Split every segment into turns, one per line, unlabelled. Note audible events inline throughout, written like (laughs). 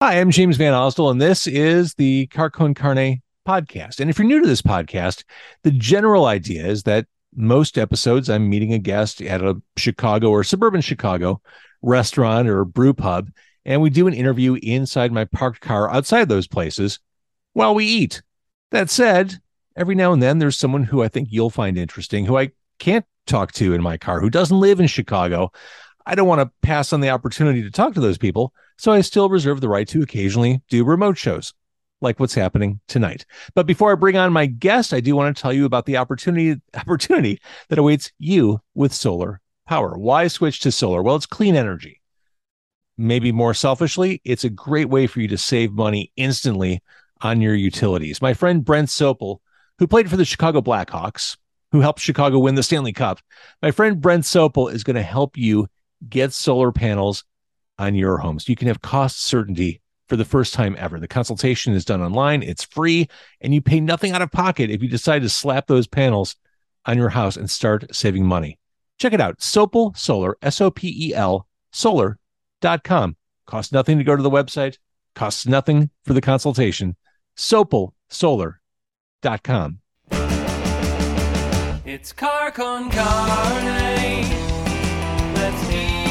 Hi, I'm James Van Osdol, and this is the Car Con Carne podcast. And if you're new to this podcast, the general idea is that most episodes I'm meeting a guest at a Chicago or suburban Chicago restaurant or brew pub, and we do an interview inside my parked car outside those places while we eat. That said, every now and then there's someone who I think you'll find interesting who I can't talk to in my car who doesn't live in Chicago. I don't want to pass on the opportunity to talk to those people, so I still reserve the right to occasionally do remote shows like what's happening tonight. But before I bring on my guest, I do want to tell you about the opportunity (laughs) opportunity that awaits you with solar power. Why switch to solar? Well, it's clean energy. Maybe more selfishly, it's a great way for you to save money instantly on your utilities. My friend Brent Sopel, who played for the Chicago Blackhawks, who helped Chicago win the Stanley Cup, my friend Brent Sopel is going to help you get solar panels on your home so you can have cost certainty for the first time ever. The consultation is done online, it's free, and you pay nothing out of pocket if you decide to slap those panels on your house and start saving money. Check it out Sopel Solar, S O P E L, solar.com. Costs nothing to go to the website, costs nothing for the consultation. SopelSolar.com.
It's car con carne. Let's eat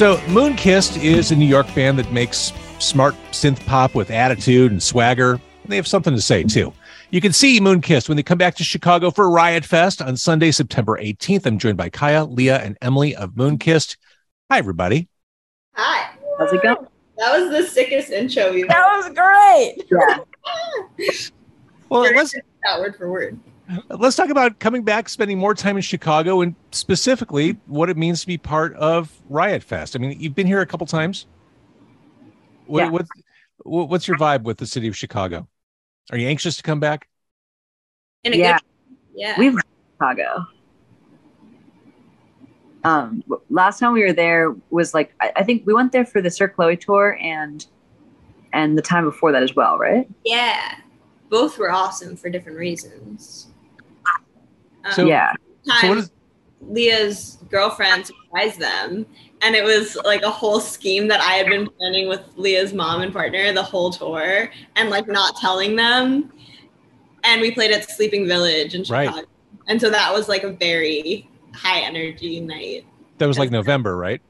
So, Moonkissed is a New York band that makes smart synth pop with attitude and swagger. And they have something to say, too. You can see Moonkissed when they come back to Chicago for Riot Fest on Sunday, September 18th. I'm joined by Kaya, Leah, and Emily of Moonkissed. Hi, everybody.
Hi.
How's it going?
That was the sickest intro we've
That was great.
Yeah.
Well,
Very
let's
that word for word.
let's talk about coming back, spending more time in Chicago, and specifically what it means to be part of Riot Fest. I mean, you've been here a couple times. What,
Yeah.
what, what- what's your vibe with the city of Chicago? Are you anxious to come back?
In a
Yeah.
good yeah.
We've Chicago. Um, last time we were there was like I, I think we went there for the Sir Chloe tour and and the time before that as well, right?
yeah. Both were awesome for different reasons. Um,
So-
yeah,
time
So what is
Leah's girlfriend surprised them. And it was like a whole scheme that I had been planning with Leah's mom and partner the whole tour and like not telling them. And we played at Sleeping Village in
Right.
Chicago. And so that was like a very high energy night.
that was like November, right?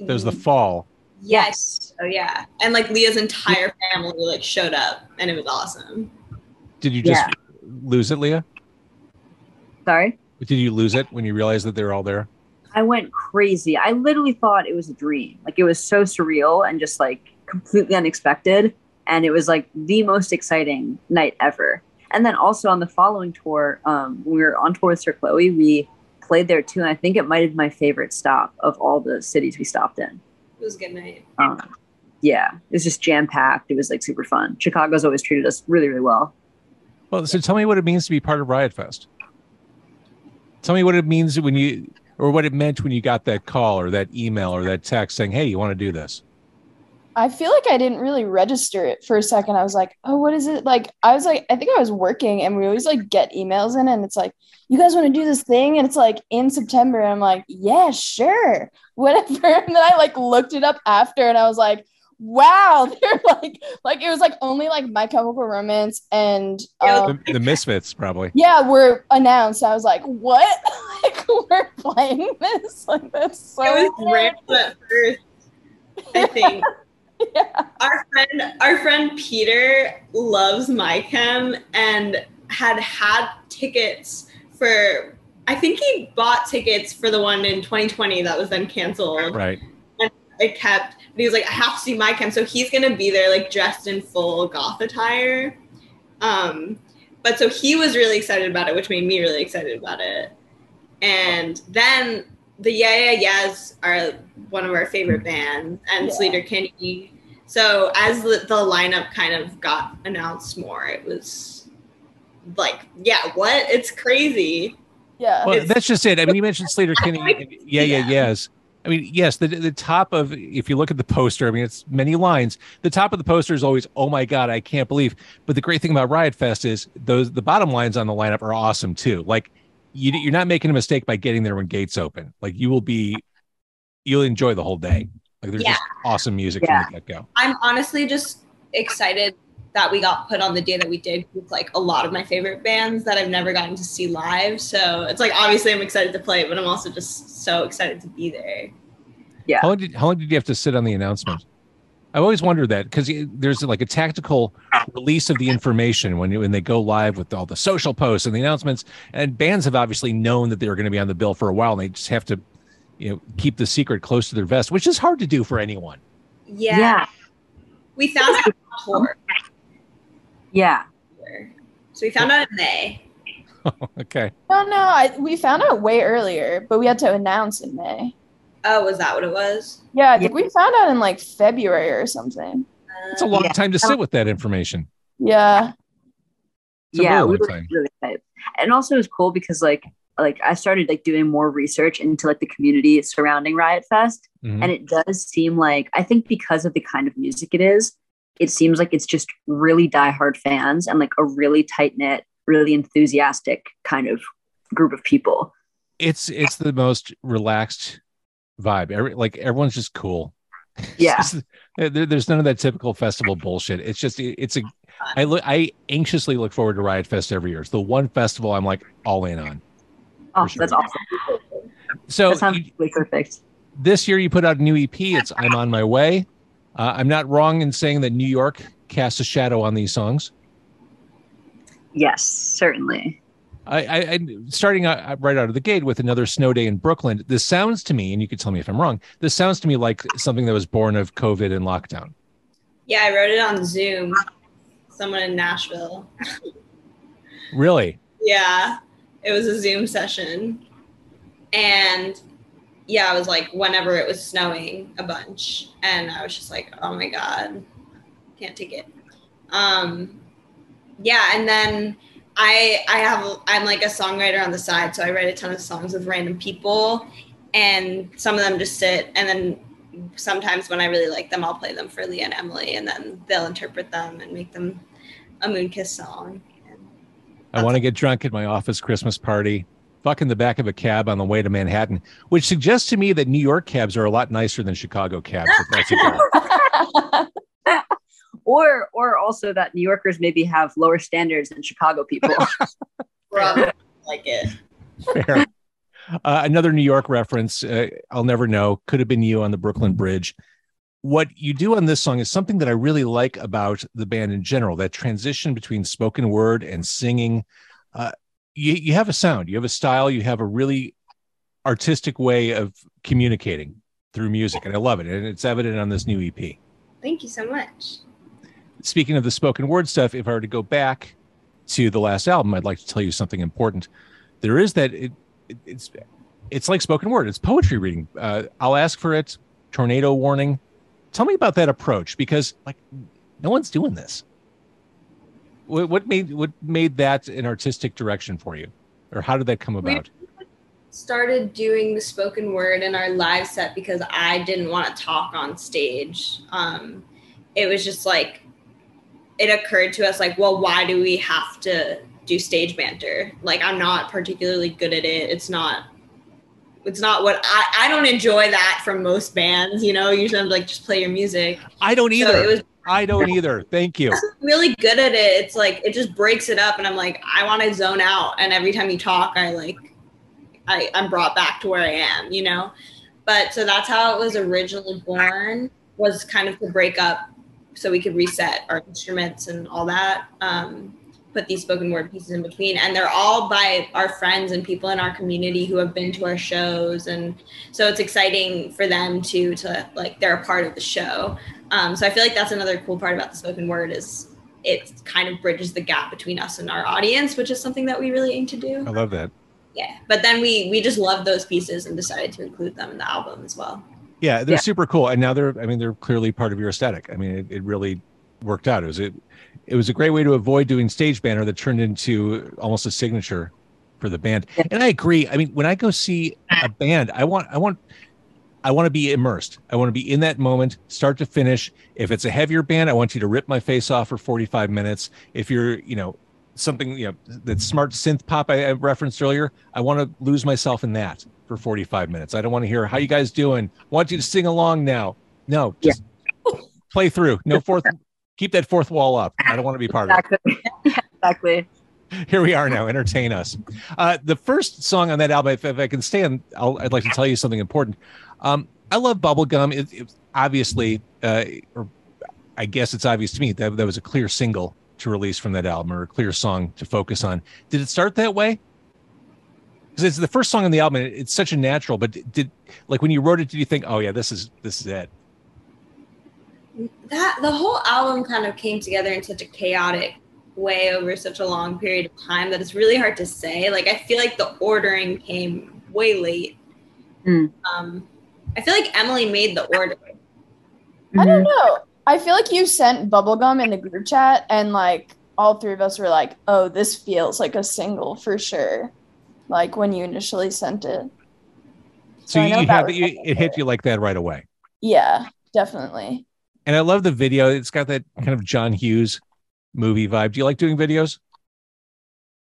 That was the
Mm-hmm.
fall.
Yes. Oh yeah. And like Leah's entire family like showed up and it was awesome.
Did you just lose it, Leah?
sorry.
Did you lose it when you realized that they were all there?
I went crazy. I literally thought it was a dream. Like it was so surreal and just like completely unexpected. And it was like the most exciting night ever. And then also on the following tour, um, when we were on tour with Sir Chloe, we played there too. And I think it might have been my favorite stop of all the cities we stopped in.
It was a good night.
Um, yeah, it was just jam packed. It was like super fun. Chicago's always treated us really, really well.
Well, so tell me what it means to be part of Riot Fest. Tell me what it means when you, or what it meant when you got that call or that email or that text saying, "Hey, you want to do this?"
I feel like I didn't really register it for a second. I was like, oh, what is it? Like, I was like, I think I was working and we always like get emails in and it's like, you guys want to do this thing? And it's like in September. And I'm like, yeah, sure, (laughs) whatever. And then I like looked it up after and I was like, wow, (laughs) they're like, like it was like only like My Chemical Romance and um,
The, the Misfits, probably.
yeah, were announced. I was like, what? (laughs) like we're playing this? Like that's so
it was
weird.
random at first. I think
yeah. (laughs)
our friend our friend Peter loves MyChem and had had tickets for I think he bought tickets for the one in 2020 that was then canceled.
Right.
And it kept, but he was like, I have to see MyChem, so he's gonna be there like dressed in full goth attire. Um, but so he was really excited about it, which made me really excited about it. And then the Yeah Yeah Yeahs are one of our favorite bands, and
Yeah.
Sleater Kinney. So as the, the lineup kind of got announced more, it was like, yeah, what? It's crazy.
Yeah.
Well, that's just it. I mean, you mentioned Sleater (laughs) Kinney. and Yeah, yeah, yes. I mean, yes, the the top of if you look at the poster, I mean, it's many lines. The top of the poster is always, "Oh my god, I can't believe." But the great thing about Riot Fest is those the bottom lines on the lineup are awesome too. Like you, you're not making a mistake by getting there when gates open. Like you will be, you'll enjoy the whole day. Like there's
Yeah.
just awesome music
Yeah.
from the get go.
I'm honestly just excited that we got put on the day that we did with like a lot of my favorite bands that I've never gotten to see live. So it's like obviously I'm excited to play, but I'm also just so excited to be there.
Yeah.
How long did how long did you have to sit on the announcement? I've always wondered that because eh, there's like a tactical release of the information when when they go live with all the social posts and the announcements, and bands have obviously known that they were going to be on the bill for a while, and they just have to, you know, keep the secret close to their vest, which is hard to do for anyone.
Yeah.
Yeah.
We found out on tour.
Yeah.
So we found out in May. (laughs)
okay,
No, no, I, we found out way earlier, but we had to announce in May.
Oh, was that what it was?
Yeah, I think we found out in like February or something.
it's a long
Yeah.
time to sit with that information.
Yeah.
It's a
yeah,
really
we were
time.
really excited. And also it was cool because like like I started like doing more research into like the community surrounding Riot Fest.
Mhm.
And it does seem like I think because of the kind of music it is, it seems like it's just really diehard fans and like a really tight knit, really enthusiastic kind of group of people.
It's it's the most relaxed vibe. Every, like everyone's just cool. (laughs)
Yeah.
just- there- there's none of that typical festival bullshit. It's just it's a I look I anxiously look forward to Riot Fest every year. It's the one festival I'm like all in on.
Oh,
sure.
that's awesome.
So
that sounds really perfect.
this year you put out a new EP. It's I'm on my way. Uh, I'm not wrong in saying that New York casts a shadow on these songs.
Yes, certainly.
I, I, I starting out, right out of the gate with another snow day in Brooklyn. This sounds to me, and you could tell me if I'm wrong. This sounds to me like something that was born of COVID and lockdown.
Yeah, I wrote it on Zoom. Someone in Nashville.
Really?
Yeah, it was a Zoom session. And yeah, I was like, whenever it was snowing a bunch. And I was just like, oh my God, can't take it. Um, yeah, and then I I have I'm like a songwriter on the side, so I write a ton of songs with random people, and some of them just sit, and then sometimes when I really like them, I'll play them for Leah and Emily, and then they'll interpret them and make them a Moonkissed song. And
I want to get drunk at my office Christmas party. Fuck in the back of a cab on the way to Manhattan, which suggests to me that New York cabs are a lot nicer than Chicago cabs. (laughs) If that's a goal.
Or or also that New Yorkers maybe have lower standards than Chicago people. (laughs)
Probably like it.
Fair. Uh, another New York reference. Uh, I'll never know. Could have been you on the Brooklyn Bridge. What you do on this song is something that I really like about the band in general. That transition between spoken word and singing. Uh, you you have a sound. You have a style. You have a really artistic way of communicating through music, and I love it. And it's evident on this new EP.
Thank you so much.
Speaking of the spoken word stuff, if I were to go back to the last album, I'd like to tell you something important. There is that it, it- it's it's like spoken word. It's poetry reading. Uh, I'll ask for it. Tornado warning. Tell me about that approach because like no one's doing this. What, what made what made that an artistic direction for you, or how did that come
We-
about?
Started doing the spoken word in our live set because I didn't want to talk on stage. Um, it was just like it occurred to us like, well, why do we have to do stage banter? Like I'm not particularly good at it. It's not it's not what I I don't enjoy that from most bands, you know. Usually I'm like just play your music.
I don't
So
either.
it was
I don't either. Thank you. (laughs)
really good at it. It's like it just breaks it up, and I'm like, I want to zone out. And every time you talk, I like, I I'm brought back to where I am, you know. But so that's how it was originally born. Was kind of to break up, so we could reset our instruments and all that. Um, put these spoken word pieces in between, and they're all by our friends and people in our community who have been to our shows, and so it's exciting for them to to like they're a part of the show. Um, so I feel like that's another cool part about the spoken word is it kind of bridges the gap between us and our audience, which is something that we really aim to do.
I love that.
Yeah. But then we we just love those pieces and decided to include them in the album as well.
Yeah, they're
Yeah.
super cool, and now they're. I mean, they're clearly part of your aesthetic. I mean, it, it really worked out. It was it, it was a great way to avoid doing stage banner that turned into almost a signature for the band. And I agree. I mean, when I go see a uh-huh. band, I want I want I want to be immersed. I want to be in that moment, start to finish. If it's a heavier band, I want you to rip my face off for 45 minutes. If you're, you know, something, you know, that smart synth pop I referenced earlier, I want to lose myself in that for 45 minutes. I don't want to hear how you guys doing. I want you to sing along now. No, just play through. No fourth. Keep that fourth wall up. I don't want to be part of it
Exactly. (laughs) exactly.
here we are now. Entertain us. Uh, the first song on that album, if, if I can stand, I'll, I'd like to tell you something important. Um, I love Bubblegum. It, it obviously, uh, or I guess it's obvious to me that that was a clear single to release from that album or a clear song to focus on. Did it start that way? Because it's the first song on the album. and It's such a natural, but did like when you wrote it, did you think, oh yeah, this is this is it?
that the whole album kind of came together in such a chaotic way over such a long period of time that it's really hard to say. Like I feel like the ordering came way late.
Mm.
Um, I feel like Emily made the order.
I don't know. I feel like you sent bubblegum in the group chat and like all three of us were like, "Oh, this feels like a single for sure." Like when you initially sent it.
So
I
you,
know
you
that
have you, it hit you like that right away.
Yeah, definitely.
And I love the video. It's got that kind of John Hughes movie vibe. Do you like doing videos?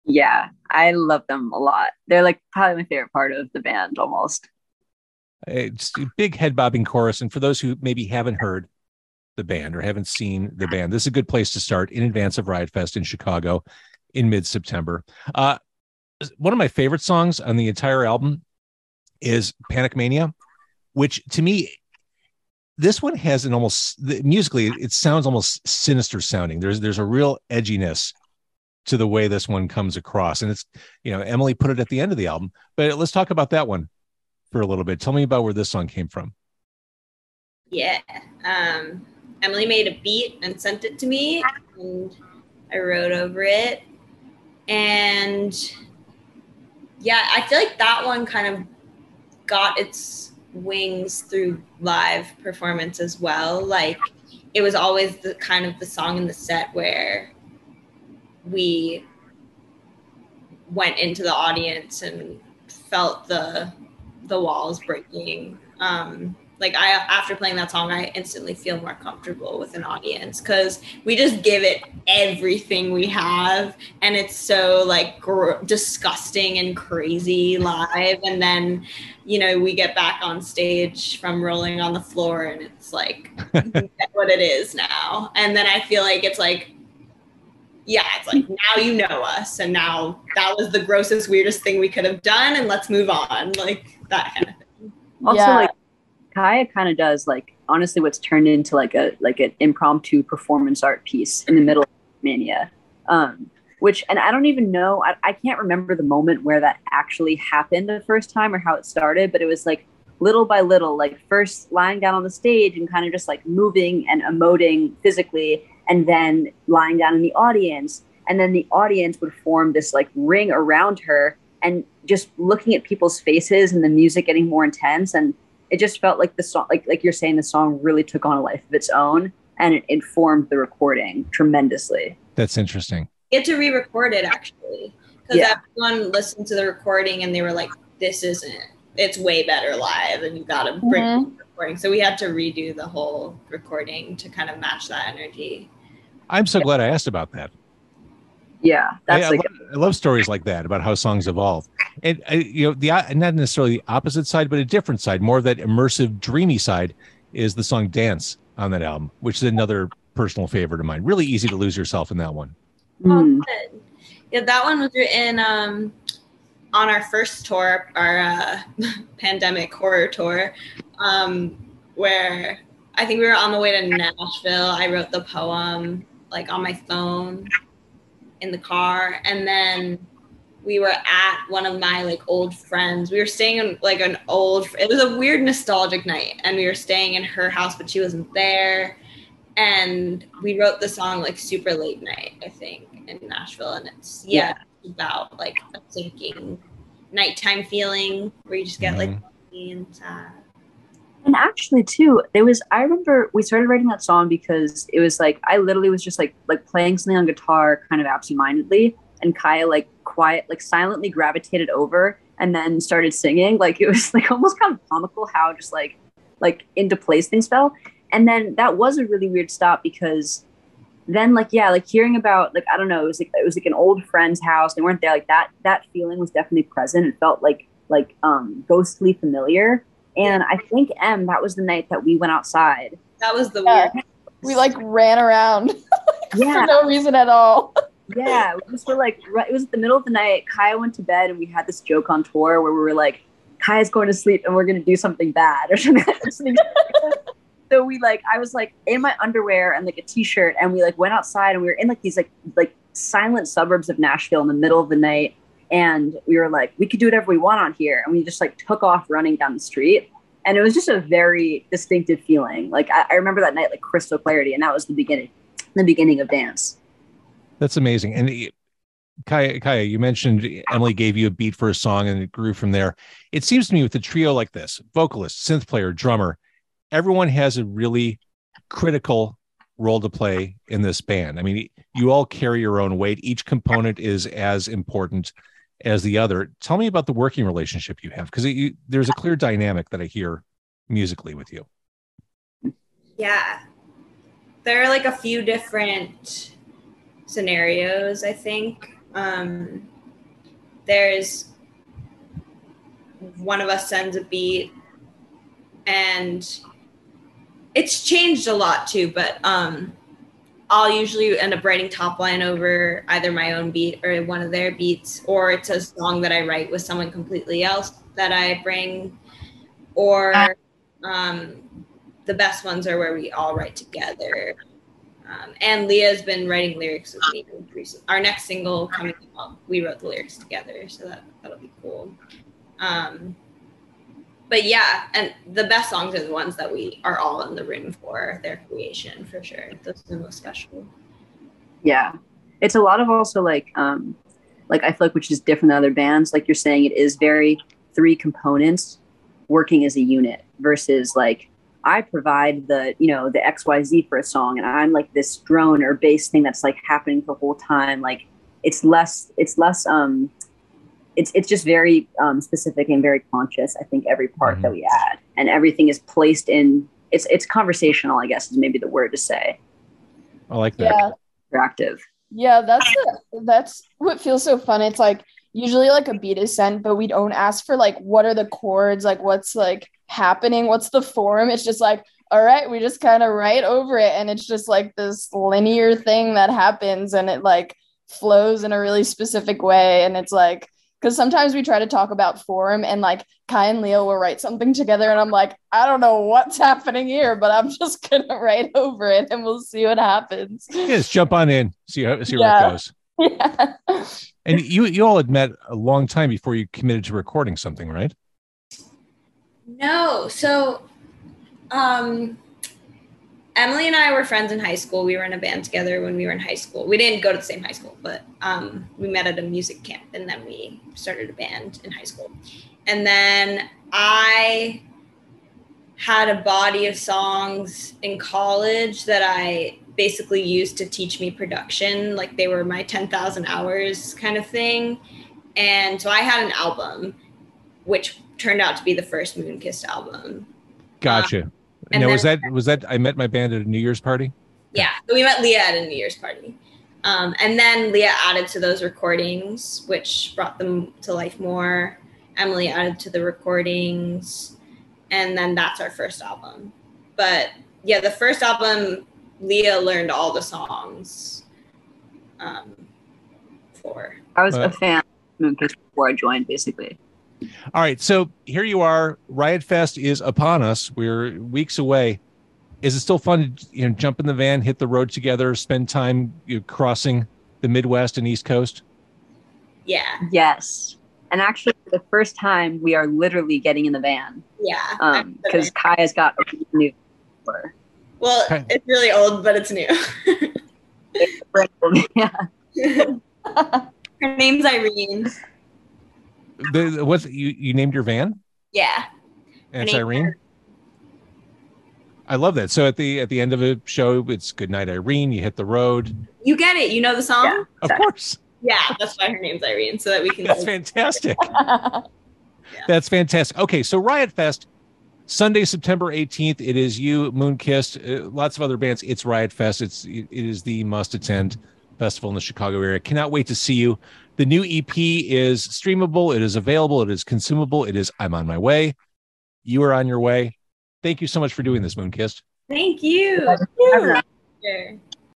Yeah, I love them a lot. They're like probably my favorite part of the band almost.
It's a big head bobbing chorus. And for those who maybe haven't heard the band or haven't seen the band, this is a good place to start in advance of Riot Fest in Chicago in mid September. Uh, one of my favorite songs on the entire album is Panic Mania, which to me, this one has an almost musically, it sounds almost sinister sounding. There's there's a real edginess to the way this one comes across, and it's you know Emily put it at the end of the album. But let's talk about that one for a little bit. Tell me about where this song came from.
Yeah. Um, Emily made a beat and sent it to me, and I wrote over it. And yeah, I feel like that one kind of got its wings through live performance as well. Like it was always the kind of the song in the set where we went into the audience and felt the the walls breaking. Um, like I after playing that song, I instantly feel more comfortable with an audience because we just give it everything we have, and it's so like gr- disgusting and crazy live, and then you know we get back on stage from rolling on the floor, and it's like (laughs) what it is now, and then I feel like it's like. Yeah, it's like now you know us, and now that was the grossest, weirdest thing we could have done, and let's move on. Like that kind of thing.
Also,
Yeah.
like Kaya kind of does like honestly what's turned into like a like an impromptu performance art piece in the middle of Mania. Um, which and I don't even know I, I can't remember the moment where that actually happened the first time or how it started, but it was like little by little, like first lying down on the stage and kind of just like moving and emoting physically, and then lying down in the audience. And then the audience would form this like ring around her and just looking at people's faces and the music getting more intense. And it just felt like the song, like, like you're saying, the song really took on a life of its own and it informed the recording tremendously.
That's interesting.
get to re-record it actually because
Yeah.
everyone listened to the recording and they were like this isn't it's way better live and you gotta bring
Mhm.
the recording so we had to redo the whole recording to kind of match that energy
I'm so glad I asked about that.
Yeah. That's
I, I
like,
love, I love stories like that about how songs evolve. And uh, you know, the uh, not necessarily the opposite side, but a different side, more of that immersive, dreamy side, is the song "Dance" on that album, which is another personal favorite of mine. Really easy to lose yourself in that one.
mm,
Oh, yeah that one was written um on our first tour our uh, (laughs) pandemic horror tour um where i think we were on the way to nashville i wrote the poem like on my phone in the car and then we were at one of my like old friends. We were staying in like an old it was a weird nostalgic night and we were staying in her house but she wasn't there. And we wrote the song like super late night i think in nashville and it's yeah, it's about like a sinking nighttime feeling where you just get like
Mhm.
lonely and sad
And actually, too, there was. I remember we started writing that song because it was like I literally was just like like playing something on guitar, kind of absentmindedly, and Kaya like quiet, like silently gravitated over and then started singing. Like it was (laughs) like almost kind of comical how just like like into place things fell. And then that was a really weird stop because then like yeah, like hearing about like I don't know, it was like it was like an old friend's house. They weren't there. Like that that feeling was definitely present. It felt like like um ghostly familiar. And I think M, that was the night that we went outside.
That was the
Yeah.
weird.
We like ran around (laughs)
Yeah.
for no reason at all.
Yeah, we just were like, right, it was the middle of the night. Kaya went to bed, and we had this joke on tour where we were like, Kaya's going to sleep, and we're going to do something bad (laughs) or something. something- so we like, I was like in my underwear and like a t-shirt, and we like went outside, and we were in like these like like silent suburbs of Nashville in the middle of the night, and we were like, we could do whatever we want on here, and we just like took off running down the street. And it was just a very distinctive feeling. Like I, I remember that night like crystal clarity, and that was the beginning, the beginning of dance.
That's amazing. And it- Kaya, Kaya, you mentioned Emily gave you a beat for a song and it grew from there. It seems to me with a trio like this, vocalist, synth player, drummer, everyone has a really critical role to play in this band. I mean, you all carry your own weight. Each component is as important as the other. Tell me about the working relationship you have because there's a clear dynamic that I hear musically with you.
Yeah. There are like a few different scenarios, I think. Um, there's one of us sends a beat and it's changed a lot too, but um, I'll usually end up writing top line over either my own beat or one of their beats, or it's a song that I write with someone completely else that I bring, or um, the best ones are where we all write together. Um, and Leah's been writing lyrics with me. recently. Our next single coming out, we wrote the lyrics together, so that that'll be cool. Um, but yeah, and the best songs are the ones that we are all in the room for their creation, for sure. Those are the most special.
Yeah. It's a lot of also like um like I feel like which is different than other bands. Like you're saying it is very three components working as a unit versus like I provide the, you know, the XYZ for a song and I'm like this drone or bass thing that's like happening the whole time. Like it's less it's less um it's it's just very um specific and very conscious, I think, every part
Mhm.
that we add. And everything is placed in it's it's conversational, I guess is maybe the word to say.
I like that.
Yeah.
Interactive.
Yeah, that's the, that's what feels so fun. It's like usually like a beat is sent, but we don't ask for like what are the chords, like what's like happening, what's the form. It's just like, all right, we just kind of write over it, and it's just like this linear thing that happens, and it like flows in a really specific way, and it's like. Because sometimes we try to talk about form, and like Kai and Leo will write something together, and I'm like, I don't know what's (laughs) happening here, but I'm (laughs) just gonna write over it, and we'll see what happens.
Yes, jump on in, see how see where it goes. (laughs)
Yeah.
And you you all had met a long time before you committed to recording something, right?
No, so um Emily and I were friends in high school. We were in a band together when we were in high school. We didn't go to the same high school, but um, we met at a music camp and then we started a band in high school. And then I had a body of songs in college that I basically used to teach me production. Like they were my 10,000 hours kind of thing. And so I had an album, which turned out to be the first Moonkissed album.
Gotcha.
And
now was that was that I met my band at a New Year's party?
Yeah, so we met Leah at a New Year's party. Um, and then Leah added to those recordings, which brought them to life more. Emily added to the recordings. And then that's our first album. But yeah, the first album, Leah learned all the songs um, for.
I was
Uh,
a fan before I joined, basically.
All right, so here you are. Riot Fest is upon us. We're weeks away. Is it still fun to you know jump in the van, hit the road together, spend time you know, crossing the Midwest and East Coast?
Yeah,
Yes. And actually, for the first time, we are literally getting in the van
yeah.
Um, because Kaya's got a new for
well,
Okay.
it's really old, but it's new.
yeah. (laughs) (laughs)
Her name's Irene.
The what's you you named your van?
Yeah.
And it's
Her
Irene. I love that. So at the at the end of a show, it's good night, Irene. You hit the road.
You get it. You know the song?
Yeah.
Of
Sorry.
course.
Yeah, that's why her name's Irene, so that we can. (laughs)
That's fantastic. (laughs) That's fantastic. Okay, so Riot Fest, Sunday, September 18th, it is you, Moonkissed, uh, lots of other bands. It's Riot Fest. It's it is the must attend festival in the Chicago area. Cannot wait to see you. The new EP is streamable, it is available, it is consumable, it is I'm on my way. You are on your way. Thank you so much for doing this, Moonkissed.
Thank you.
Everyone.
Sure.